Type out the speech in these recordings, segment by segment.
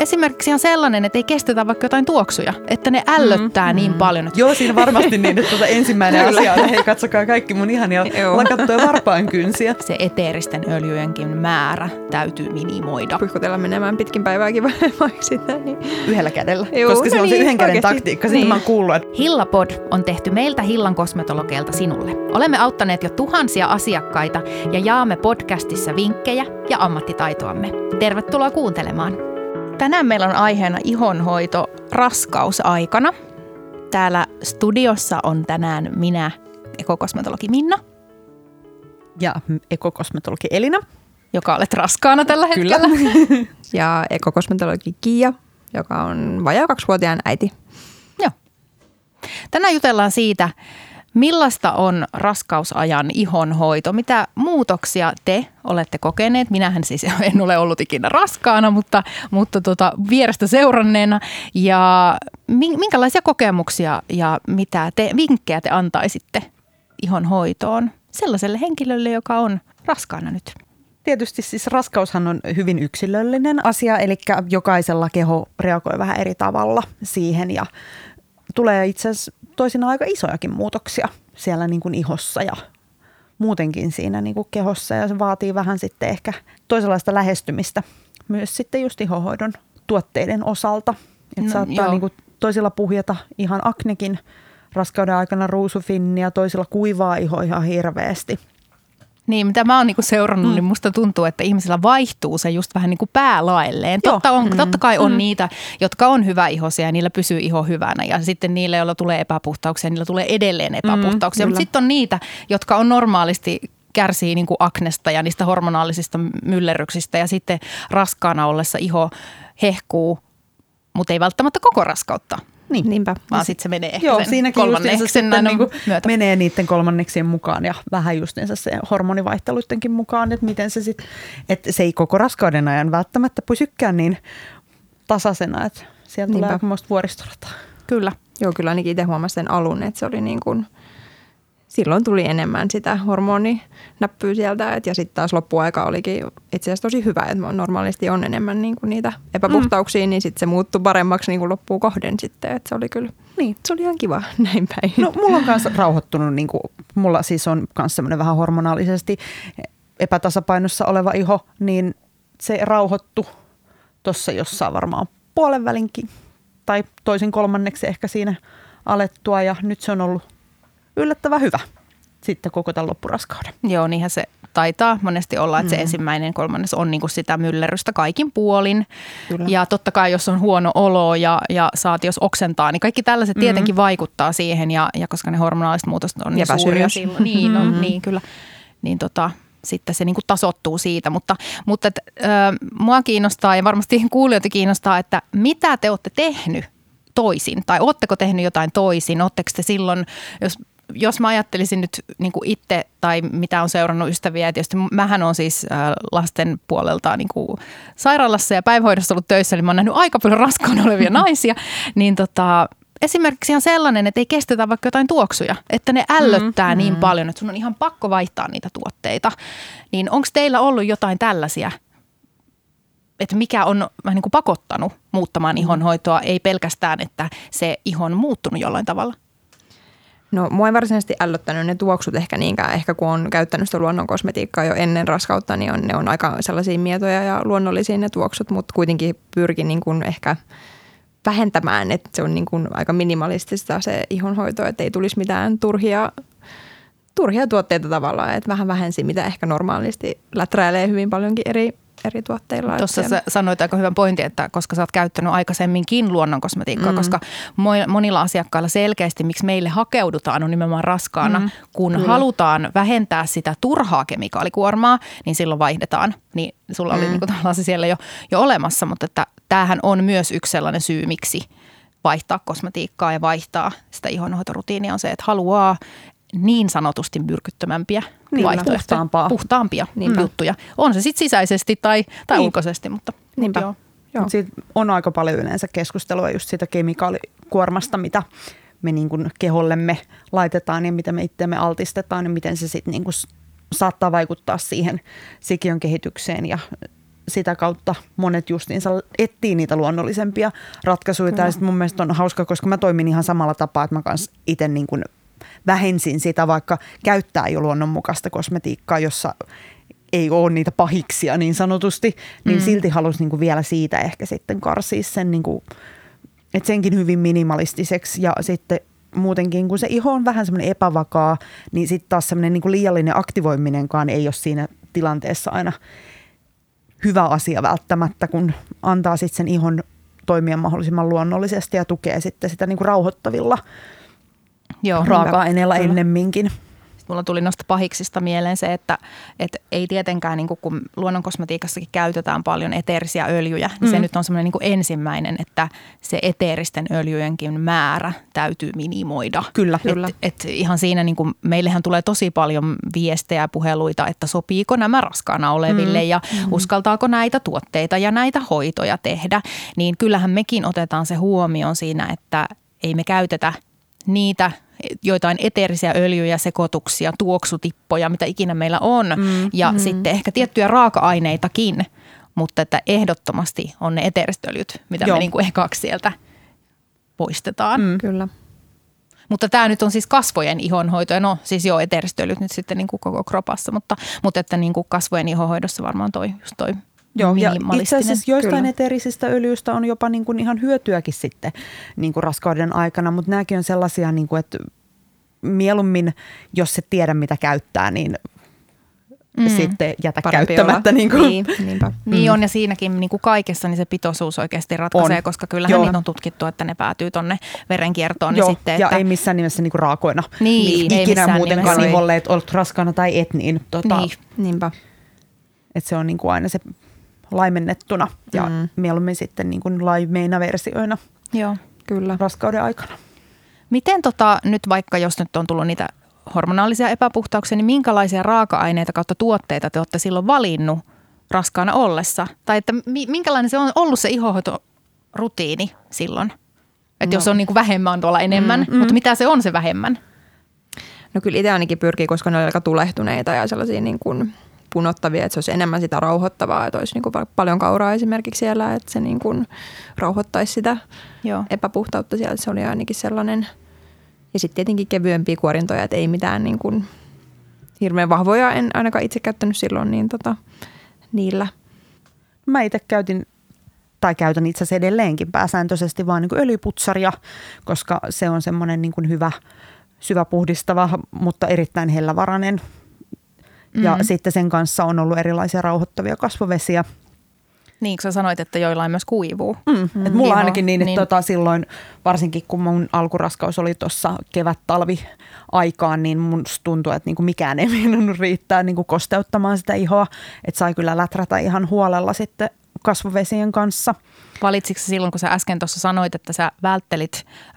Esimerkiksi ihan sellainen, että ei kestetä vaikka jotain tuoksuja, että ne ällöttää mm, niin paljon. Että... Joo, siinä varmasti niin, että tuota ensimmäinen asia on, hei katsokaa kaikki mun ihania lakattuja varpaan kynsiä. Se eteeristen öljyjenkin määrä täytyy minimoida. Puhkutella menemään pitkin päivääkin vaikka sitä. Niin. Yhdellä kädellä, Joo, koska no se on niin, se yhden käden oikeasti. taktiikka. Sitten niin. mä oon kuullut, että... Hillapod on tehty meiltä Hillan kosmetologeilta sinulle. Olemme auttaneet jo tuhansia asiakkaita ja jaamme podcastissa vinkkejä ja ammattitaitoamme. Tervetuloa kuuntelemaan. Tänään meillä on aiheena ihonhoito raskausaikana. Täällä studiossa on tänään minä, ekokosmetologi Minna. Ja ekokosmetologi Elina. Joka olet raskaana tällä hetkellä. Kyllä. ja ekokosmetologi Kiia, joka on vajaa kaksivuotiaan äiti. Joo. Tänään jutellaan siitä, Millaista on raskausajan ihonhoito? Mitä muutoksia te olette kokeneet? Minähän siis en ole ollut ikinä raskaana, mutta, mutta tota, vierestä seuranneena. Ja minkälaisia kokemuksia ja mitä te, vinkkejä te antaisitte ihonhoitoon sellaiselle henkilölle, joka on raskaana nyt? Tietysti siis raskaushan on hyvin yksilöllinen asia, eli jokaisella keho reagoi vähän eri tavalla siihen ja tulee itse asiassa toisinaan aika isojakin muutoksia siellä niin kuin ihossa ja muutenkin siinä niin kuin kehossa. Ja se vaatii vähän sitten ehkä toisenlaista lähestymistä myös sitten just ihohoidon tuotteiden osalta. Että no, saattaa niin kuin toisilla puhjata ihan aknekin raskauden aikana ruusufinnia, toisilla kuivaa iho ihan hirveästi – niin, mitä mä oon niinku seurannut, mm. niin musta tuntuu, että ihmisillä vaihtuu se just vähän niin kuin päälaelleen. Totta, on, mm. totta kai on mm. niitä, jotka on ihosia ja niillä pysyy iho hyvänä. Ja sitten niille, joilla tulee epäpuhtauksia, niillä tulee edelleen mm, epäpuhtauksia. Mm, Mutta sitten on niitä, jotka on normaalisti kärsii niin kuin aknesta ja niistä hormonaalisista myllerryksistä. Ja sitten raskaana ollessa iho hehkuu, mutta ei välttämättä koko raskautta. Niin. Niinpä. Vaan sitten se menee ehkä Joo, sen siinäkin kolmanneksen niin kuin myötä. menee niiden kolmanneksien mukaan ja vähän justiinsa se hormonivaihteluidenkin mukaan, että miten se sitten, että se ei koko raskauden ajan välttämättä pysykään niin tasaisena, että sieltä Niinpä. tulee vuoristorataa. Kyllä. Joo, kyllä ainakin itse huomasin sen alun, että se oli niin kuin – silloin tuli enemmän sitä hormoninäppyä sieltä. Et, ja sitten taas loppuaika olikin itse asiassa tosi hyvä, että normaalisti on enemmän niin kuin niitä epäpuhtauksia, mm. niin sitten se muuttui paremmaksi niin kuin loppuun kohden sitten. Et se oli kyllä, niin. se oli ihan kiva näin päin. No mulla on myös rauhoittunut, niin kuin, mulla siis on myös semmoinen vähän hormonaalisesti epätasapainossa oleva iho, niin se rauhoittu tuossa jossain varmaan puolen välinkin tai toisin kolmanneksi ehkä siinä alettua ja nyt se on ollut yllättävän hyvä sitten koko tämän loppuraskauden. Joo, niinhän se taitaa monesti olla, että mm. se ensimmäinen kolmannes on niin kuin sitä myllerrystä kaikin puolin. Kyllä. Ja totta kai, jos on huono olo ja, ja saat jos oksentaa, niin kaikki tällaiset mm. tietenkin vaikuttaa siihen. Ja, ja koska ne hormonaaliset muutokset on niin suuria silloin, niin, on, mm. niin kyllä, niin tota, sitten se niin kuin tasottuu siitä. Mutta, mutta et, ö, mua kiinnostaa ja varmasti kuulijoita kiinnostaa, että mitä te olette tehnyt toisin? Tai oletteko tehnyt jotain toisin? Oletteko te silloin, jos jos mä ajattelisin nyt niin kuin itse tai mitä on seurannut ystäviä, tietysti mähän on siis äh, lasten puolelta niin kuin sairaalassa ja päivähoidossa ollut töissä, eli mä oon nähnyt aika paljon raskaana olevia naisia, niin tota, esimerkiksi on sellainen, että ei kestetä vaikka jotain tuoksuja, että ne ällöttää mm, niin mm. paljon, että sun on ihan pakko vaihtaa niitä tuotteita. Niin onko teillä ollut jotain tällaisia, että mikä on vähän niin kuin pakottanut muuttamaan ihonhoitoa, ei pelkästään, että se ihon on muuttunut jollain tavalla? No mua ei varsinaisesti ällöttänyt ne tuoksut ehkä niinkään. Ehkä kun on käyttänyt sitä luonnon kosmetiikkaa jo ennen raskautta, niin on, ne on aika sellaisia mietoja ja luonnollisia ne tuoksut, mutta kuitenkin pyrkin niin kuin ehkä vähentämään, että se on niin kuin aika minimalistista se ihonhoito, että ei tulisi mitään turhia, turhia tuotteita tavallaan, että vähän vähensi, mitä ehkä normaalisti läträilee hyvin paljonkin eri eri tuotteilla. Tuossa sä sanoit aika hyvän pointin, että koska sä oot käyttänyt aikaisemminkin luonnon kosmetiikkaa, mm. koska monilla asiakkailla selkeästi, miksi meille hakeudutaan, on nimenomaan raskaana. Mm. Kun Kyllä. halutaan vähentää sitä turhaa kemikaalikuormaa, niin silloin vaihdetaan. Niin sulla mm. oli niin kuin se siellä jo, jo olemassa, mutta että tämähän on myös yksi sellainen syy, miksi vaihtaa kosmetiikkaa ja vaihtaa sitä ihonhoitorutiinia on se, että haluaa niin sanotusti myrkyttömämpiä niin, vaihtoehtoja, puhtaampaa. puhtaampia niin. juttuja. On se sitten sisäisesti tai, tai niin. ulkoisesti, mutta, mutta joo. joo. Siitä on aika paljon yleensä keskustelua just siitä kemikaalikuormasta, mitä me niin kuin kehollemme laitetaan ja mitä me itseämme altistetaan ja miten se sitten niin kuin saattaa vaikuttaa siihen sikiön kehitykseen ja sitä kautta monet justiinsa etsii niitä luonnollisempia ratkaisuja. Ja mun mielestä on hauska, koska mä toimin ihan samalla tapaa, että mä kanssa itse niin kuin vähensin sitä, vaikka käyttää jo luonnonmukaista kosmetiikkaa, jossa ei ole niitä pahiksia niin sanotusti, niin mm. silti halusi niin kuin vielä siitä ehkä sitten karsia sen, niin kuin, että senkin hyvin minimalistiseksi ja sitten muutenkin, kun se iho on vähän semmoinen epävakaa, niin sitten taas semmoinen niin liiallinen aktivoiminenkaan ei ole siinä tilanteessa aina hyvä asia välttämättä, kun antaa sitten sen ihon toimia mahdollisimman luonnollisesti ja tukee sitten sitä niin kuin rauhoittavilla Joo, raaka-aineilla ennemminkin mulla tuli noista pahiksista mieleen se, että, että ei tietenkään, niin kuin, kun luonnonkosmetiikassakin käytetään paljon eteerisiä öljyjä, niin mm. se nyt on semmoinen niin ensimmäinen, että se eteeristen öljyjenkin määrä täytyy minimoida. Kyllä, et, kyllä. Et ihan siinä niin kuin, meillähän tulee tosi paljon viestejä ja puheluita, että sopiiko nämä raskaana oleville mm. ja mm. uskaltaako näitä tuotteita ja näitä hoitoja tehdä. Niin kyllähän mekin otetaan se huomioon siinä, että ei me käytetä niitä joitain eteerisiä öljyjä, sekoituksia, tuoksutippoja, mitä ikinä meillä on. Mm, ja mm. sitten ehkä tiettyjä raaka-aineitakin, mutta että ehdottomasti on ne eteeriset öljyt, mitä Joo. me niin kuin ekaksi sieltä poistetaan. Mm. Kyllä. Mutta tämä nyt on siis kasvojen ihonhoito. Ja no siis joo, eteeriset öljyt nyt sitten niin kuin koko kropassa, mutta, mutta että niin kuin kasvojen ihonhoidossa varmaan toi, just toi Joo, ja itse asiassa joistain Kyllä. eteerisistä öljyistä on jopa niin kuin ihan hyötyäkin sitten niin kuin raskauden aikana, mutta nämäkin on sellaisia, niin kuin, että mieluummin, jos se tiedä mitä käyttää, niin mm. sitten jätä Parempi käyttämättä. Niin, kuin. Niin, niinpä. Mm. niin on ja siinäkin niin kuin kaikessa niin se pitoisuus oikeasti ratkaisee, on. koska kyllähän niitä on tutkittu, että ne päätyy tuonne verenkiertoon. Joo, niin sitten, ja että... ei missään nimessä niin kuin raakoina. Niin, niin ikinä muutenkaan iholle, että olet raskaana tai et, niin, tota, niin. niinpä. Että se on niin kuin aina se laimennettuna ja mm. mieluummin sitten niin kuin laimeina versioina Joo, kyllä. raskauden aikana. Miten tota, nyt vaikka, jos nyt on tullut niitä hormonaalisia epäpuhtauksia, niin minkälaisia raaka-aineita kautta tuotteita te olette silloin valinnut raskaana ollessa? Tai että minkälainen se on ollut se ihohoitorutiini silloin? Että no. jos on niin kuin vähemmän tuolla enemmän, mm, mm. mutta mitä se on se vähemmän? No kyllä itse ainakin pyrkii, koska ne on aika tulehtuneita ja sellaisia niin kuin punottavia, että se olisi enemmän sitä rauhoittavaa, että olisi niin kuin paljon kauraa esimerkiksi siellä, että se niin kuin rauhoittaisi sitä Joo. epäpuhtautta siellä. Se oli ainakin sellainen. Ja sitten tietenkin kevyempiä kuorintoja, että ei mitään niin kuin hirveän vahvoja, en ainakaan itse käyttänyt silloin, niin tota, niillä. Mä itse käytin tai käytän itse asiassa edelleenkin pääsääntöisesti vaan niin öljyputsaria, koska se on semmoinen niin hyvä, syvä puhdistava, mutta erittäin hellävarainen ja mm-hmm. sitten sen kanssa on ollut erilaisia rauhoittavia kasvovesiä. Niin, kun sä sanoit, että joillain myös kuivuu. Mm. Et mulla niin ainakin niin, että niin. Tota, silloin, varsinkin kun mun alkuraskaus oli tuossa kevät-talvi aikaan, niin mun tuntui, että niinku mikään ei meinannut riittää niinku kosteuttamaan sitä ihoa. Että sai kyllä läträtä ihan huolella sitten kasvovesien kanssa – Valitsitko silloin, kun sä äsken tuossa sanoit, että sä välttelit ö,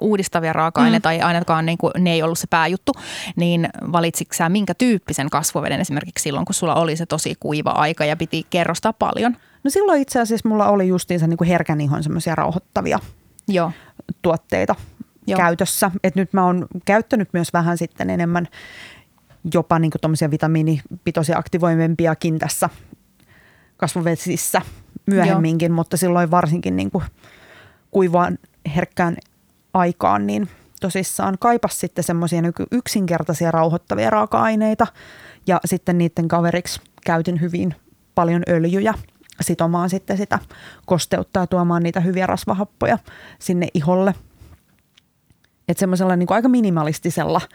uudistavia raaka-aineita, mm. tai ainakaan niin kuin, ne ei ollut se pääjuttu, niin valitsitko sä minkä tyyppisen kasvoveden esimerkiksi silloin, kun sulla oli se tosi kuiva aika ja piti kerrostaa paljon? No silloin itse asiassa mulla oli justiinsa niin kuin herkän ihon semmoisia rauhoittavia Joo. tuotteita Joo. käytössä. Et nyt mä oon käyttänyt myös vähän sitten enemmän jopa niin kuin vitamiinipitoisia aktivoimempiakin tässä kasvovesissä myöhemminkin, Joo. mutta silloin varsinkin niin kuin kuivaan herkkään aikaan, niin tosissaan kaipas sitten semmoisia niin yksinkertaisia rauhoittavia raaka-aineita ja sitten niiden kaveriksi käytin hyvin paljon öljyjä sitomaan sitten sitä kosteutta ja tuomaan niitä hyviä rasvahappoja sinne iholle. Että semmoisella niin aika minimalistisella –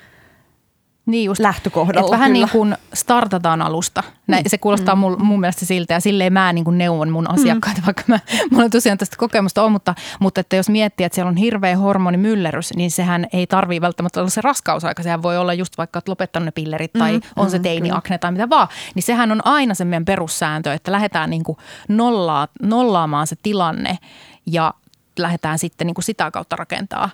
niin just, lähtökohdalla. vähän kyllä. niin kuin startataan alusta. Näin, mm. Se kuulostaa mm. mun, mun mielestä siltä ja silleen mä niin kuin neuvon mun asiakkaita, mm. vaikka mä, mulla on tosiaan tästä kokemusta on, mutta, mutta että jos miettii, että siellä on hirveä hormonimyllerys, niin sehän ei tarvii välttämättä olla se raskausaika. Sehän voi olla just vaikka, että lopettanut ne pillerit tai mm. on se mm, teiniakne tai mitä vaan. Niin sehän on aina se meidän perussääntö, että lähdetään niin kuin nollaa, nollaamaan se tilanne ja lähdetään sitten niin kuin sitä kautta rakentaa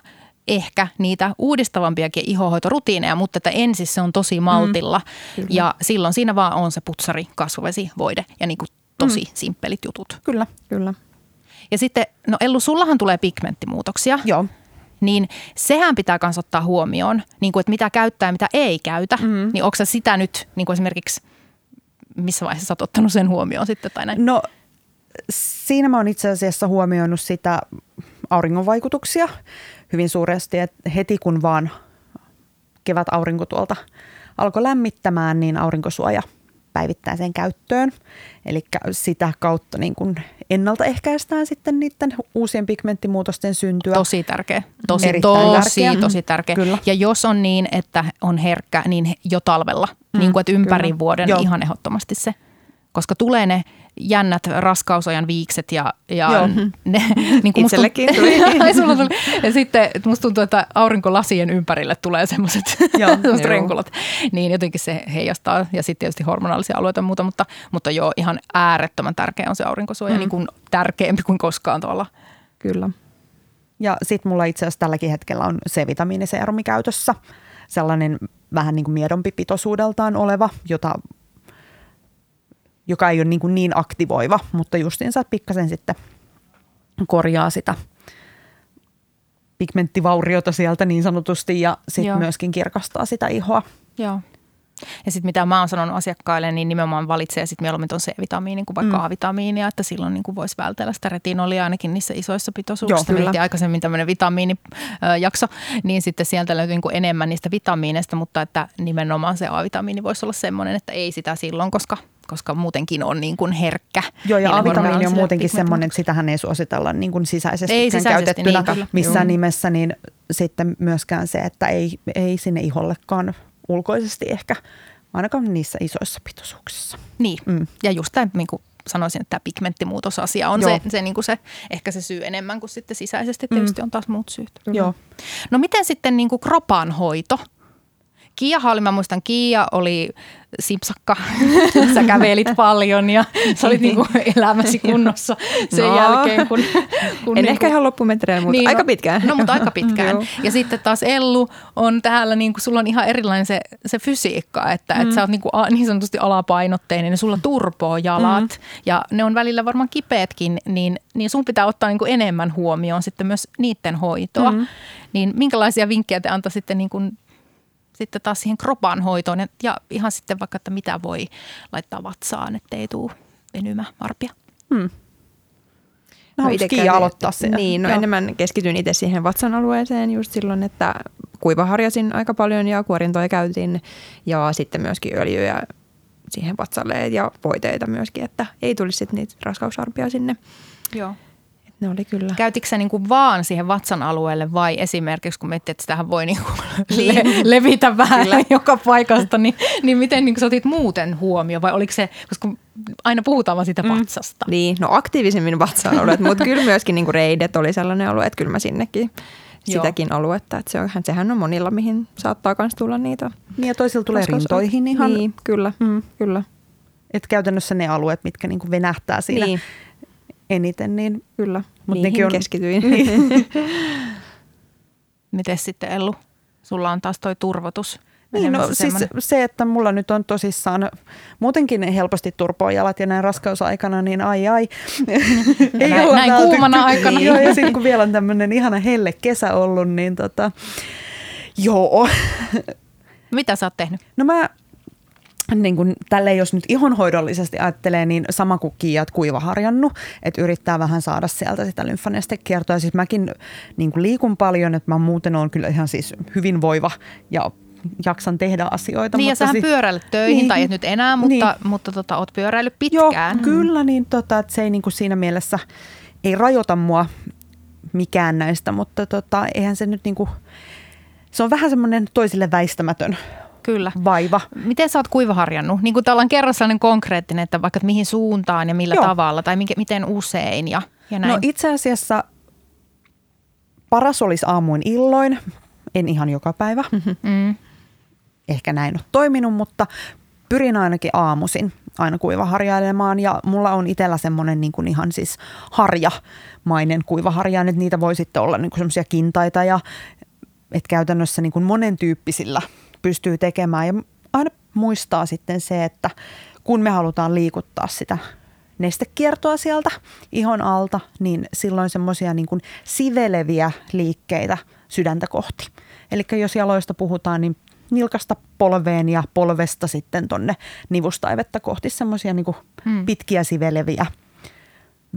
ehkä niitä uudistavampiakin ihohoitorutiineja, mutta että ensin se on tosi maltilla mm, ja silloin siinä vaan on se putsari, kasvovesi, voide ja niin kuin tosi mm. simppelit jutut. Kyllä, kyllä. Ja sitten, no Ellu, sullahan tulee pigmenttimuutoksia. Joo. Niin sehän pitää myös ottaa huomioon, niin kuin, että mitä käyttää ja mitä ei käytä. Mm. Niin onko sitä nyt niin kuin esimerkiksi missä vaiheessa oot ottanut sen huomioon sitten tai näin? No siinä mä oon itse asiassa huomioinut sitä auringon vaikutuksia hyvin suuresti, että heti kun vaan kevät aurinko tuolta alkoi lämmittämään, niin aurinkosuoja päivittäiseen käyttöön. Eli sitä kautta niin kuin ennaltaehkäistään sitten niiden uusien pigmenttimuutosten syntyä. Tosi tärkeä. Tosi, tosi, tärkeä. tosi tärkeä. Kyllä. Ja jos on niin, että on herkkä, niin jo talvella. Mm, niin kuin, että ympäri kyllä. vuoden Joo. ihan ehdottomasti se. Koska tulee ne jännät raskausajan viikset ja, ja Joo. ne, niin kuin Itsellekin musta, tuli. Sulla tuli. Ja sitten musta tuntuu, että aurinkolasien ympärille tulee semmoiset renkulat. Niin jotenkin se heijastaa ja sitten tietysti hormonaalisia alueita ja muuta, mutta, mutta joo, ihan äärettömän tärkeä on se aurinkosuoja, mm. niin kuin tärkeämpi kuin koskaan tuolla. Kyllä. Ja sitten mulla itse asiassa tälläkin hetkellä on C-vitamiiniseerumi käytössä. Sellainen vähän niin kuin miedompi pitoisuudeltaan oleva, jota joka ei ole niin, kuin niin aktivoiva, mutta justiinsa pikkasen sitten korjaa sitä pigmenttivauriota sieltä niin sanotusti ja sitten myöskin kirkastaa sitä ihoa. Joo. Ja sitten mitä mä oon sanonut asiakkaille, niin nimenomaan valitsee sitten mieluummin tuon C-vitamiinin kuin vaikka mm. A-vitamiinia, että silloin niin voisi vältellä sitä retinolia ainakin niissä isoissa pitoisuuksissa. Meillä aikaisemmin tämmöinen vitamiinijakso, niin sitten sieltä löytyy niin enemmän niistä vitamiineista, mutta että nimenomaan se A-vitamiini voisi olla semmoinen, että ei sitä silloin, koska koska muutenkin on niin kuin herkkä. Joo, ja A-vitamiini on muutenkin semmoinen, että sitähän ei suositella niin kuin sisäisesti, ei sisäisesti käytettynä niin, missään Joo. nimessä, niin sitten myöskään se, että ei, ei sinne ihollekaan ulkoisesti ehkä ainakaan niissä isoissa pitoisuuksissa. Niin, mm. ja just tämä niin kuin sanoisin, että tämä pigmenttimuutosasia on se, se, niin kuin se, ehkä se syy enemmän kuin sitten sisäisesti. Tietysti mm. on taas muut syyt. Joo. No miten sitten niin kuin kropan hoito? Kiia mä muistan, Kiia oli sipsakka. Sä kävelit paljon ja sä olit niinku elämäsi kunnossa sen no. jälkeen. Kun, kun en niinku, ehkä ihan loppumetreillä, mutta niin, aika pitkään. No, mutta aika pitkään. ja sitten taas Ellu on täällä, niinku, sulla on ihan erilainen se, se fysiikka, että mm. et sä oot niinku, niin sanotusti alapainotteinen ja sulla turpoo jalat mm. ja ne on välillä varmaan kipeätkin, niin, niin sun pitää ottaa niinku enemmän huomioon sitten myös niiden hoitoa. Mm. Niin minkälaisia vinkkejä te antaisitte niinku sitten taas siihen kropan hoitoon ja ihan sitten vaikka, että mitä voi laittaa vatsaan, ettei tule venymä arpia. Hmm. No, no itse aloittaa sen. Niin, no Joo. enemmän keskityin itse siihen vatsan alueeseen just silloin, että kuivaharjasin aika paljon ja kuorintoja käytin ja sitten myöskin öljyjä siihen vatsalle ja voiteita myöskin, että ei tulisi sitten niitä raskausarpia sinne. Joo. Ne oli kyllä. Käytitkö sä niinku vaan siihen vatsan alueelle vai esimerkiksi, kun miettii, että sitähän voi niinku niin. le- levitä vähän kyllä. joka paikasta, niin, niin miten niinku sä otit muuten huomioon vai oliko se, koska aina puhutaan vaan siitä mm. vatsasta. Mm. Niin, no aktiivisemmin vatsan alueet, mutta kyllä myöskin niinku reidet oli sellainen alue, että kyllä mä sinnekin sitäkin Joo. aluetta. Että se on, sehän on monilla, mihin saattaa myös tulla niitä. Niin ja toisilla tulee rintoihin ihan. Niin, kyllä, mm. kyllä. Et käytännössä ne alueet, mitkä niinku venähtää siinä niin eniten, niin kyllä. Mut Niihin on, keskityin. Niin. Miten sitten Ellu? Sulla on taas toi turvotus. Niin, no, siis se, että mulla nyt on tosissaan muutenkin helposti turpoajalat ja näin raskausaikana, niin ai ai. Ei näin, näin kuumana aikana. Niin, joo, ja sitten kun vielä on tämmöinen ihana helle kesä ollut, niin tota, joo. Mitä sä oot tehnyt? No mä niin kuin, tälleen jos nyt ihonhoidollisesti ajattelee, niin sama kuin kiiat kuivaharjannut, että yrittää vähän saada sieltä sitä lymfanestekiertoa. Siis mäkin niin kuin liikun paljon, että mä muuten on kyllä ihan siis voiva ja jaksan tehdä asioita. Niin mutta ja sähän pyöräilyt töihin, niin, tai et nyt enää, mutta, niin. mutta tota, oot pyöräillyt pitkään. Joo, kyllä, niin tota, että se ei niin kuin siinä mielessä, ei rajoita mua mikään näistä, mutta tota, eihän se nyt niin kuin, se on vähän semmoinen toisille väistämätön Kyllä. vaiva. Miten sä oot kuivaharjannut? Niin kuin ollaan kerran sellainen konkreettinen, että vaikka mihin suuntaan ja millä Joo. tavalla tai mikä, miten usein ja, ja näin. No itse asiassa paras olisi aamuin illoin, en ihan joka päivä. Mm-hmm. Ehkä näin on toiminut, mutta pyrin ainakin aamuisin aina kuivaharjailemaan ja mulla on itsellä semmoinen niin kuin ihan siis harjamainen kuivaharja, että niitä voi sitten olla niin semmoisia kintaita ja että käytännössä niin kuin monen tyyppisillä – pystyy tekemään. Ja aina muistaa sitten se, että kun me halutaan liikuttaa sitä nestekiertoa sieltä ihon alta, niin silloin semmoisia niin siveleviä liikkeitä sydäntä kohti. Eli jos jaloista puhutaan, niin nilkasta polveen ja polvesta sitten tonne nivustaivetta kohti semmoisia niin hmm. pitkiä siveleviä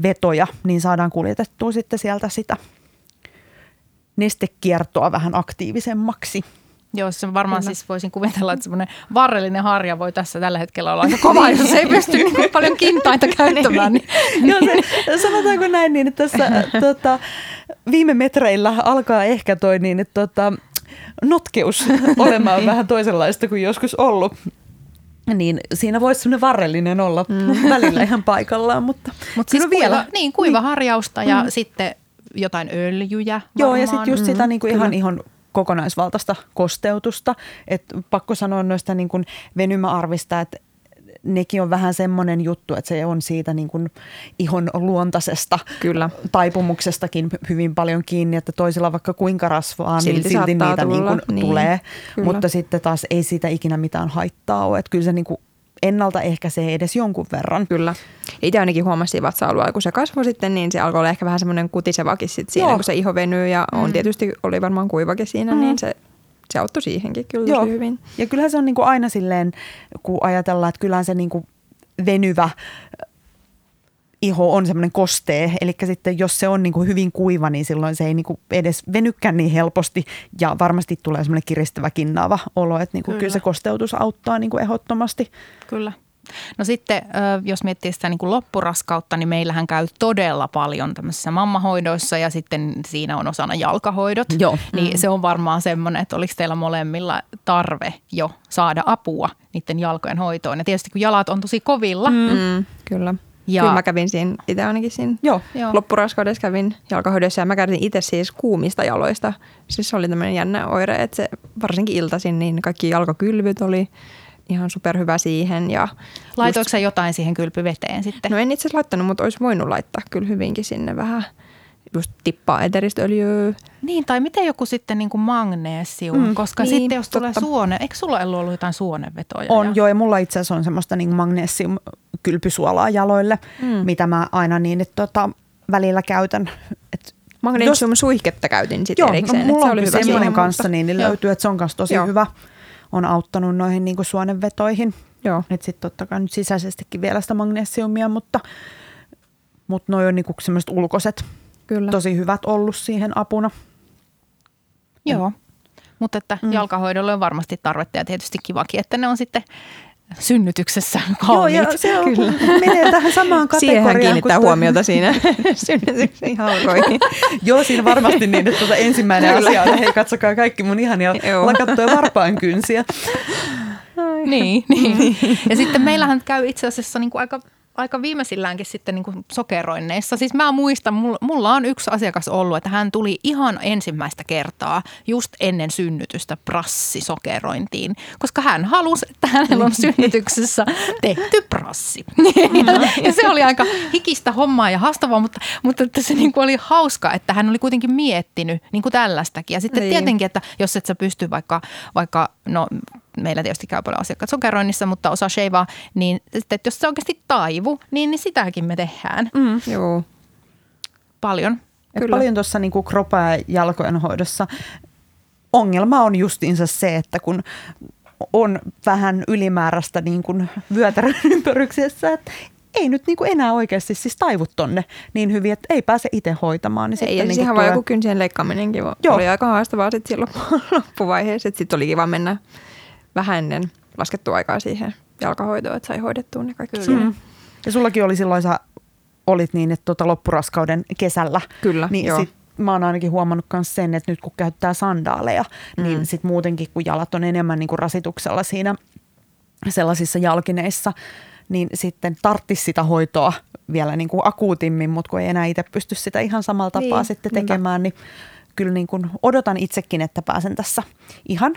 vetoja, niin saadaan kuljetettua sitten sieltä sitä nestekiertoa vähän aktiivisemmaksi. Joo, se varmaan Kyllä. siis voisin kuvitella, että semmoinen varrellinen harja voi tässä tällä hetkellä olla aika kova, jos ei pysty niin paljon kintaita käyttämään. Niin. Joo, se, sanotaanko näin, niin että tässä tota, viime metreillä alkaa ehkä toi niin, että tota, notkeus olemaan vähän toisenlaista kuin joskus ollut. Niin siinä voisi semmoinen varrellinen olla mm. välillä ihan paikallaan, mutta Mut siis vielä. Kuiva, niin, kuiva niin. harjausta ja mm. sitten jotain öljyjä varmaan. Joo, ja sitten just sitä mm. niin kuin ihan, ihan kokonaisvaltaista kosteutusta. Et pakko sanoa noista niin kuin venymäarvista, että nekin on vähän semmoinen juttu, että se on siitä niin kuin ihon luontaisesta Kyllä. taipumuksestakin hyvin paljon kiinni, että toisilla vaikka kuinka rasvaa, silti niin silti niitä niin kuin niin. tulee, Kyllä. mutta sitten taas ei siitä ikinä mitään haittaa ole. Että kyllä se niin kuin ennaltaehkäisee edes jonkun verran. Kyllä. Itse ainakin huomasin vatsa-alueella, kun se kasvoi sitten, niin se alkoi olla ehkä vähän semmoinen kutisevakin sit siinä, Joo. kun se iho venyy ja on mm. tietysti oli varmaan kuivakin siinä, mm. niin se se auttoi siihenkin kyllä Joo. hyvin. Ja kyllähän se on niin kuin aina silleen, kun ajatellaan, että kyllähän se niin kuin venyvä iho on semmoinen kostee. Eli sitten jos se on niin kuin hyvin kuiva, niin silloin se ei niin kuin edes venykään niin helposti ja varmasti tulee semmoinen kiristävä kinnaava olo. Että niin kuin kyllä. kyllä se kosteutus auttaa niin kuin ehdottomasti. Kyllä. No sitten, jos miettii sitä niin kuin loppuraskautta, niin meillähän käy todella paljon tämmöisissä mammahoidoissa ja sitten siinä on osana jalkahoidot. Joo. Niin mm. se on varmaan semmoinen, että oliko teillä molemmilla tarve jo saada apua niiden jalkojen hoitoon. Ja tietysti kun jalat on tosi kovilla. Mm. Mm, kyllä. Ja. Kyllä mä kävin siinä, itse ainakin siinä Joo. loppuraskaudessa kävin jalkahoidossa ja mä kävin itse siis kuumista jaloista. Siis se oli tämmöinen jännä oire, että se varsinkin iltaisin niin kaikki jalkakylvyt oli ihan superhyvä siihen. Ja Laitoiko just... jotain siihen kylpyveteen sitten? No en itse asiassa laittanut, mutta olisi voinut laittaa kyllä hyvinkin sinne vähän just tippaa eteristöljyä. Niin, tai miten joku sitten niin kuin magneesium, mm, koska niin, sitten jos totta. tulee suone, eikö sulla ollut jotain suonevetoja? On, ja... joo, ja mulla itse asiassa on semmoista niin magneesium kylpysuolaa jaloille, mm. mitä mä aina niin, että tota, välillä käytän. Et Magnesium jos... suihketta käytin sitten erikseen. No, mulla on se oli hyvä kanssa, niin, niin löytyy, että se on kanssa tosi joo. hyvä on auttanut noihin niin kuin suonenvetoihin. Joo. Että sitten totta kai nyt sisäisestikin vielä sitä magnesiumia, mutta, mutta noi on niin kuin semmoiset ulkoiset Kyllä. tosi hyvät ollut siihen apuna. Joo, mutta että mm. jalkahoidolle on varmasti tarvetta ja tietysti kivakin, että ne on sitten synnytyksessä kauniit. Joo, ja se on, Kyllä. menee tähän samaan kategoriaan. Siihen kiinnittää huomiota siinä synnytyksen hauroihin. Joo, siinä varmasti niin, että tuota ensimmäinen Kyllä. asia on, hei katsokaa kaikki mun ihania lakattuja varpaan kynsiä. Niin, niin. Ja sitten meillähän käy itse asiassa niin kuin aika aika viimeisilläänkin sitten niin kuin sokeroinneissa. Siis mä muistan, mulla on yksi asiakas ollut, että hän tuli ihan ensimmäistä kertaa just ennen synnytystä prassisokerointiin, koska hän halusi, että hänellä on synnytyksessä tehty prassi. Ja, ja se oli aika hikistä hommaa ja haastavaa, mutta, mutta että se niin kuin oli hauska, että hän oli kuitenkin miettinyt niin kuin tällaistakin. Ja sitten niin. tietenkin, että jos et sä pysty vaikka, vaikka no meillä tietysti käy paljon asiakkaat sokeroinnissa, mutta osa sheivaa, niin sitten, että jos se oikeasti taivu, niin, niin sitäkin me tehdään. Mm. Joo. Paljon. Kyllä. Paljon tuossa niin kropa- ja jalkojen hoidossa ongelma on justiinsa se, että kun on vähän ylimääräistä niin kuin vyötärön että ei nyt niin kuin enää oikeasti siis taivut tonne niin hyvin, että ei pääse itse hoitamaan. Niin ei, siis ihan tulee... joku kynsien leikkaaminenkin Joo. oli aika haastavaa sitten silloin loppuvaiheessa, että sitten oli kiva mennä vähän ennen laskettua aikaa siihen jalkahoitoon, että sai hoidettua ne kaikki Kyllä. Mm. Ja sullakin oli silloin, sä olit niin, että tota loppuraskauden kesällä. Kyllä, niin joo. Sit mä oon ainakin huomannut myös sen, että nyt kun käyttää sandaaleja, niin mm. niin sitten muutenkin kun jalat on enemmän niin kuin rasituksella siinä sellaisissa jalkineissa, niin sitten tarttisi sitä hoitoa vielä niin kuin akuutimmin, mutta kun ei enää itse pysty sitä ihan samalla tapaa niin, sitten tekemään, niin kyllä niin kuin odotan itsekin, että pääsen tässä ihan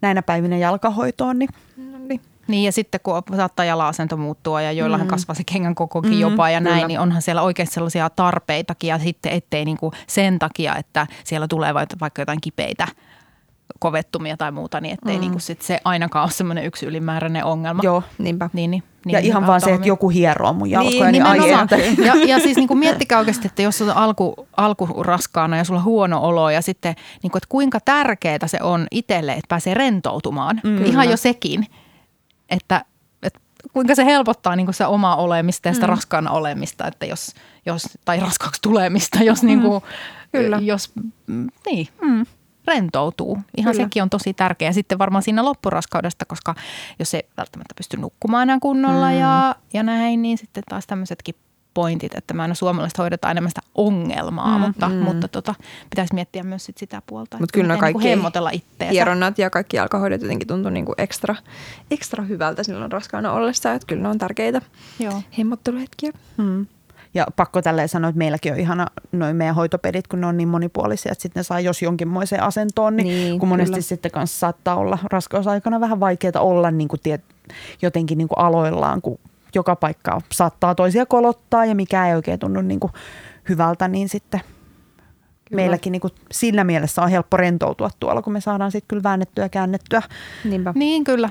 näinä päivinä jalkahoitoon. Niin. No niin. Niin ja sitten kun saattaa jala-asento muuttua ja joillahan mm. kasvaa se kengän kokokin mm, jopa ja näin, kyllä. niin onhan siellä oikein sellaisia tarpeitakin ja sitten ettei niin kuin sen takia, että siellä tulee vaikka jotain kipeitä kovettumia tai muuta, niin ettei mm. niin kuin sit se ainakaan ole semmoinen yksi ylimääräinen ongelma. Joo. Niinpä. Niin, niin, niin, ja ihan vaan se, että joku hieroo mun jalkoja, niin, niin. Ja, ja siis niin kuin miettikää oikeasti, että jos on alku, alkuraskaana ja sulla on huono olo ja sitten, niin kuin, että kuinka tärkeää se on itselle, että pääsee rentoutumaan. Mm. Ihan jo sekin, että, että kuinka se helpottaa niin kuin sitä omaa olemista ja sitä mm. raskaana olemista, että jos, jos tai raskaaksi tulemista, jos, mm. niin kuin, Kyllä. jos niin, mm, rentoutuu. Ihan Kyllä. sekin on tosi tärkeää. Sitten varmaan siinä loppuraskaudesta, koska jos ei välttämättä pysty nukkumaan enää kunnolla mm. ja, ja näin, niin sitten taas tämmöisetkin pointit, että mä aina suomalaiset hoidetaan enemmän sitä ongelmaa, mm, mutta, mm. mutta tota, pitäisi miettiä myös sit sitä puolta. Mutta kyllä kaikki niin hemmotella itteensä. hieronnat ja kaikki jalkahoidot jotenkin tuntuu niinku ekstra, ekstra hyvältä silloin raskaana ollessa, että kyllä ne on tärkeitä Joo. hemmotteluhetkiä. Mm. Ja pakko tälleen sanoa, että meilläkin on ihana noin meidän hoitopedit, kun ne on niin monipuolisia, että sitten ne saa jos jonkinmoiseen asentoon, niin, niin kun monesti kyllä. sitten kanssa saattaa olla raskausaikana vähän vaikeaa olla niin kuin tiet, jotenkin niin kuin aloillaan, kun joka paikka saattaa toisia kolottaa ja mikä ei oikein tunnu niin kuin hyvältä, niin sitten Kyllä. meilläkin niin kuin sillä mielessä on helppo rentoutua tuolla, kun me saadaan sitten kyllä väännettyä ja käännettyä. Niinpä. Niin kyllä.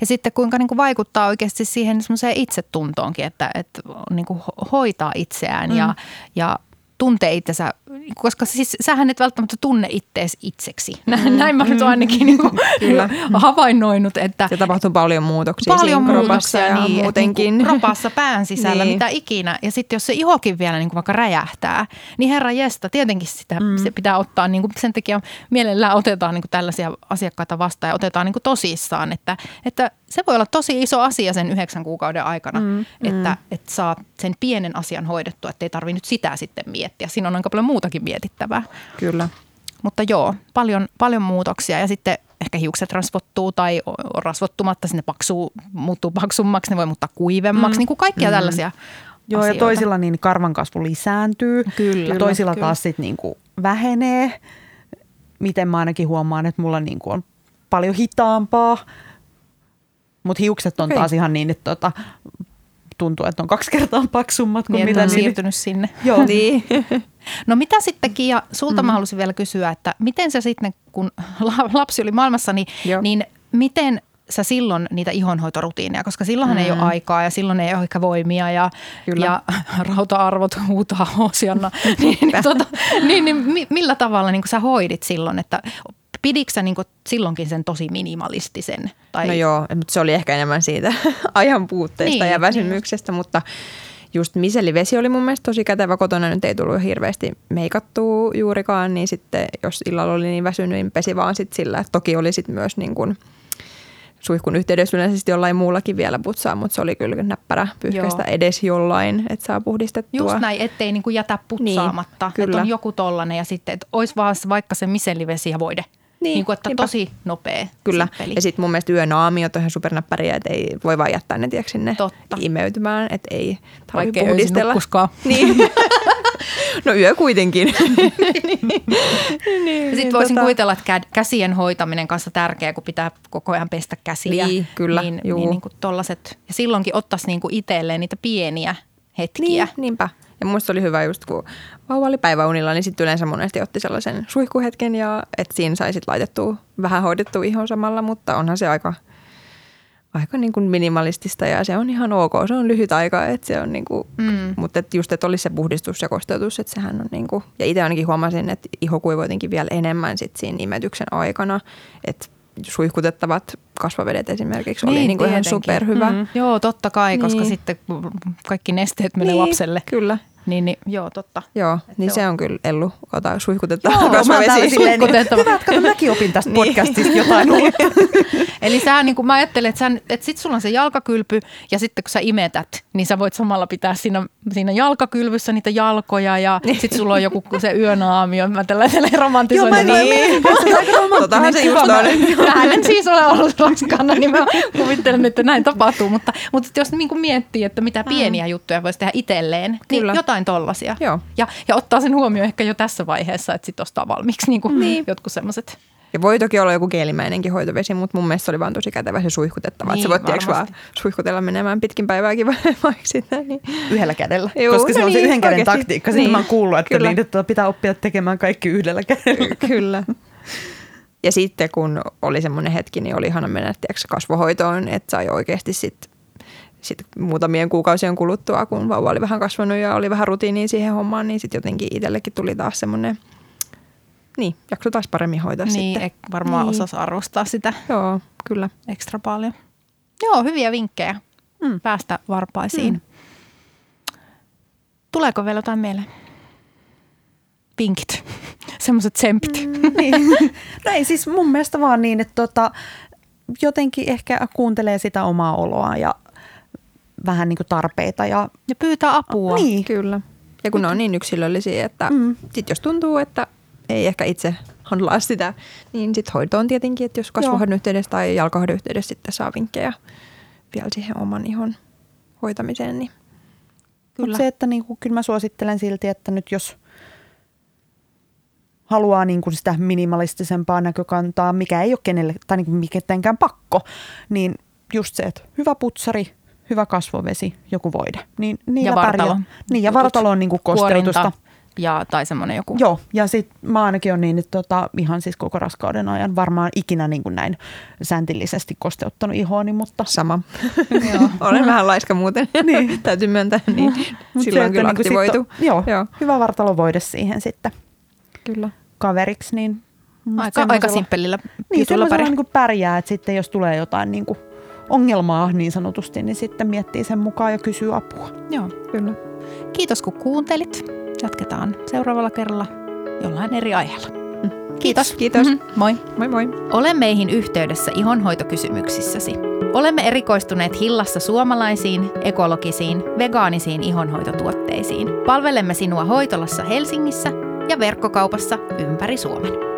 Ja sitten kuinka niin kuin vaikuttaa oikeasti siihen semmoiseen itsetuntoonkin, että, että niin kuin hoitaa itseään mm. ja, ja tuntee itsensä, koska siis sähän et välttämättä tunne ittees itseksi. Mm. Näin mä nyt ainakin niin kuin Kyllä. havainnoinut. Että Se tapahtuu paljon muutoksia paljon muutoksia ja niin, niinku muutenkin. Niin kropassa pään sisällä, niin. mitä ikinä. Ja sitten jos se ihokin vielä niin kuin vaikka räjähtää, niin herra jesta, tietenkin sitä mm. se pitää ottaa. Niin kuin sen takia mielellään otetaan niin kuin tällaisia asiakkaita vastaan ja otetaan niin kuin tosissaan, että, että se voi olla tosi iso asia sen yhdeksän kuukauden aikana, mm, että, mm. että saa sen pienen asian hoidettua, että ei tarvitse nyt sitä sitten miettiä. Siinä on aika paljon muutakin mietittävää. Kyllä. Mutta joo, paljon, paljon muutoksia ja sitten ehkä hiukset rasvottuu tai rasvottumatta, sinne paksuu, muuttuu paksummaksi, ne voi muuttaa kuivemmaksi, mm. niin kuin kaikkia mm. tällaisia Joo, asioita. ja toisilla niin karvan kasvu lisääntyy, kyllä, toisilla kyllä. taas sitten niin kuin vähenee. Miten mä ainakin huomaan, että mulla niin kuin on paljon hitaampaa mutta hiukset on okay. taas ihan niin, että tota, tuntuu, että on kaksi kertaa paksummat kuin niin, mitä. on niin siirtynyt sinne. Joo. niin. No mitä sitten Kia, sulta mm. mä haluaisin vielä kysyä, että miten se sitten, kun lapsi oli maailmassa, niin, niin miten sä silloin niitä ihonhoitorutiineja, koska silloinhan mm. ei ole mm. aikaa ja silloin ei ole ehkä voimia ja, Kyllä. ja rauta-arvot huutaa Hosianna. niin, niin, tota, niin, niin, millä tavalla niin sä hoidit silloin, että Pidikö sä niin silloinkin sen tosi minimalistisen? Tai... No joo, mutta se oli ehkä enemmän siitä ajan puutteesta niin, ja väsymyksestä, niin. mutta just misellivesi oli mun mielestä tosi kätevä. Kotona nyt ei tullut hirveästi meikattua juurikaan, niin sitten jos illalla oli niin väsynyt, niin pesi vaan sit sillä. Toki oli sitten myös niin kuin suihkun yhteydessä yleensä jollain muullakin vielä putsaa, mutta se oli kyllä näppärä pyyhkäistä edes jollain, että saa puhdistettua. Just näin, ettei niin kuin jätä putsaamatta. Niin, kyllä. Että on joku tollanen ja sitten, että olisi vaan vaikka se misellivesi ja voide. Niin, niin kuin, että niinpä. tosi nopea. Kyllä. Peli. Ja sitten mun mielestä yönaamiot on ihan supernäppäriä, että ei voi vaan jättää ne tiedätkö, sinne Totta. imeytymään, että ei tarvitse puhdistella. Niin. no yö kuitenkin. niin, sitten voisin tota... kuvitella, että käsien hoitaminen kanssa tärkeä, kun pitää koko ajan pestä käsiä. Niin, kyllä. Niin, niin, niin kuin tollaset, ja silloinkin ottaisi niin kuin itselleen niitä pieniä hetkiä. Niin, niinpä. Ja mun oli hyvä just, kun vauva oli päiväunilla, niin sitten yleensä monesti otti sellaisen suihkuhetken ja että siinä sai sitten laitettua, vähän hoidettua ihon samalla, mutta onhan se aika, aika niin kuin minimalistista ja se on ihan ok. Se on lyhyt aika, että se on niin kuin, mm. mutta että just, että olisi se puhdistus ja kosteutus, että sehän on niin kuin, ja itse ainakin huomasin, että iho kuivui jotenkin vielä enemmän sitten siinä imetyksen aikana, että suihkutettavat kasvavedet esimerkiksi niin, oli niin kuin ihan superhyvä. Mm. Joo, totta kai, koska niin. sitten kaikki nesteet menee niin, lapselle. Kyllä. Niin, niin joo, totta. Joo, niin se, se on. on kyllä Ellu, ota suihkutettava joo, kasvavesi. Suihkutettava. Hyvä, kato mäkin opin tästä niin. podcastista jotain uutta. Eli sä, niin kuin mä ajattelen, että, sä, että sit sulla on se jalkakylpy ja sitten kun sä imetät, niin sä voit samalla pitää siinä, siinä jalkakylvyssä niitä jalkoja ja niin. sitten sulla on joku se yönaamio. Mä tällaiselle romantisoin. Joo, mä niin. Totahan se just on. Mä en siis ole ollut raskaana, niin mä kuvittelen, että näin tapahtuu. Mutta, mutta jos niin kuin miettii, että mitä pieniä mm. juttuja voisi tehdä itselleen, niin jotain tollasia. Joo. Ja, ja ottaa sen huomioon ehkä jo tässä vaiheessa, että sitten ostaa valmiiksi niin kuin niin. jotkut semmoiset ja voi toki olla joku geelimäinenkin hoitovesi, mutta mun mielestä se oli vaan tosi kätevä se suihkutettava. Niin, että sä voit vaan suihkutella menemään pitkin päivääkin vaikka sitä. Niin. Yhdellä kädellä, Juu, koska no se on niin, se yhden käden taktiikka. Sitten niin, mä oon kuullut, että, niin, että pitää oppia tekemään kaikki yhdellä kädellä. Kyllä. Ja sitten kun oli semmoinen hetki, niin oli ihana mennä tiedätkö, kasvohoitoon, että sai oikeasti sitten sit muutamien kuukausien kuluttua, kun vauva oli vähän kasvanut ja oli vähän rutiiniin siihen hommaan, niin sitten jotenkin itsellekin tuli taas semmoinen, niin, jakso taas paremmin hoitaa niin, sitten. varmaan Niin. osasi arvostaa sitä Joo, kyllä. ekstra paljon. Joo, hyviä vinkkejä Mm. päästä varpaisiin. Mm. Tuleeko vielä jotain mieleen? Vinkit, semmoiset tsempit. Mm. niin. No ei siis mun mielestä vaan niin, että tota, jotenkin ehkä kuuntelee sitä omaa oloa ja vähän niin kuin tarpeita. Ja, Ja pyytää apua. niin, Kyllä. Ja kun ne on niin yksilöllisiä, että Mm. sit jos tuntuu, että ei ehkä itse handlaa sitä, niin sitten hoitoon tietenkin, että jos kasvohoidon yhteydessä tai jalkahoidon yhteydessä sitten saa vinkkejä vielä siihen oman ihon hoitamiseen, niin Kyllä. Kyllä. se, että niin kuin, kyllä mä suosittelen silti, että nyt jos haluaa niin kuin sitä minimalistisempaa näkökantaa, mikä ei ole kenelle, tai niin kuin mitenkään pakko, niin just se, että hyvä putsari, hyvä kasvovesi, joku voide. Niin, Ja vartalo. pärjää. Niin, ja Jutut. vartalo on niin kuin kosteutusta. Kuorinta ja, tai semmoinen joku. Joo, ja sitten mä ainakin on niin, että tota, ihan siis koko raskauden ajan varmaan ikinä niin kuin näin säntillisesti kosteuttanut ihoani, mutta sama. Joo. Olen vähän laiska muuten, niin. täytyy myöntää, niin Mut silloin että kyllä sit aktivoitu. on- joo, Joo. hyvä vartalovoide siihen sitten Kyllä. kaveriksi, niin Aika, aika simppelillä Niin, semmoisella pärjää. niin kuin pärjää, että sitten jos tulee jotain niin kuin ongelmaa niin sanotusti, niin sitten miettii sen mukaan ja kysyy apua. Joo. Kyllä. Kiitos kun kuuntelit. Jatketaan seuraavalla kerralla jollain eri aiheella. Kiitos. Kiitos. Mhm. Moi. Moi moi. Ole meihin yhteydessä ihonhoitokysymyksissäsi. Olemme erikoistuneet Hillassa suomalaisiin, ekologisiin, vegaanisiin ihonhoitotuotteisiin. Palvelemme sinua hoitolassa Helsingissä ja verkkokaupassa ympäri Suomen.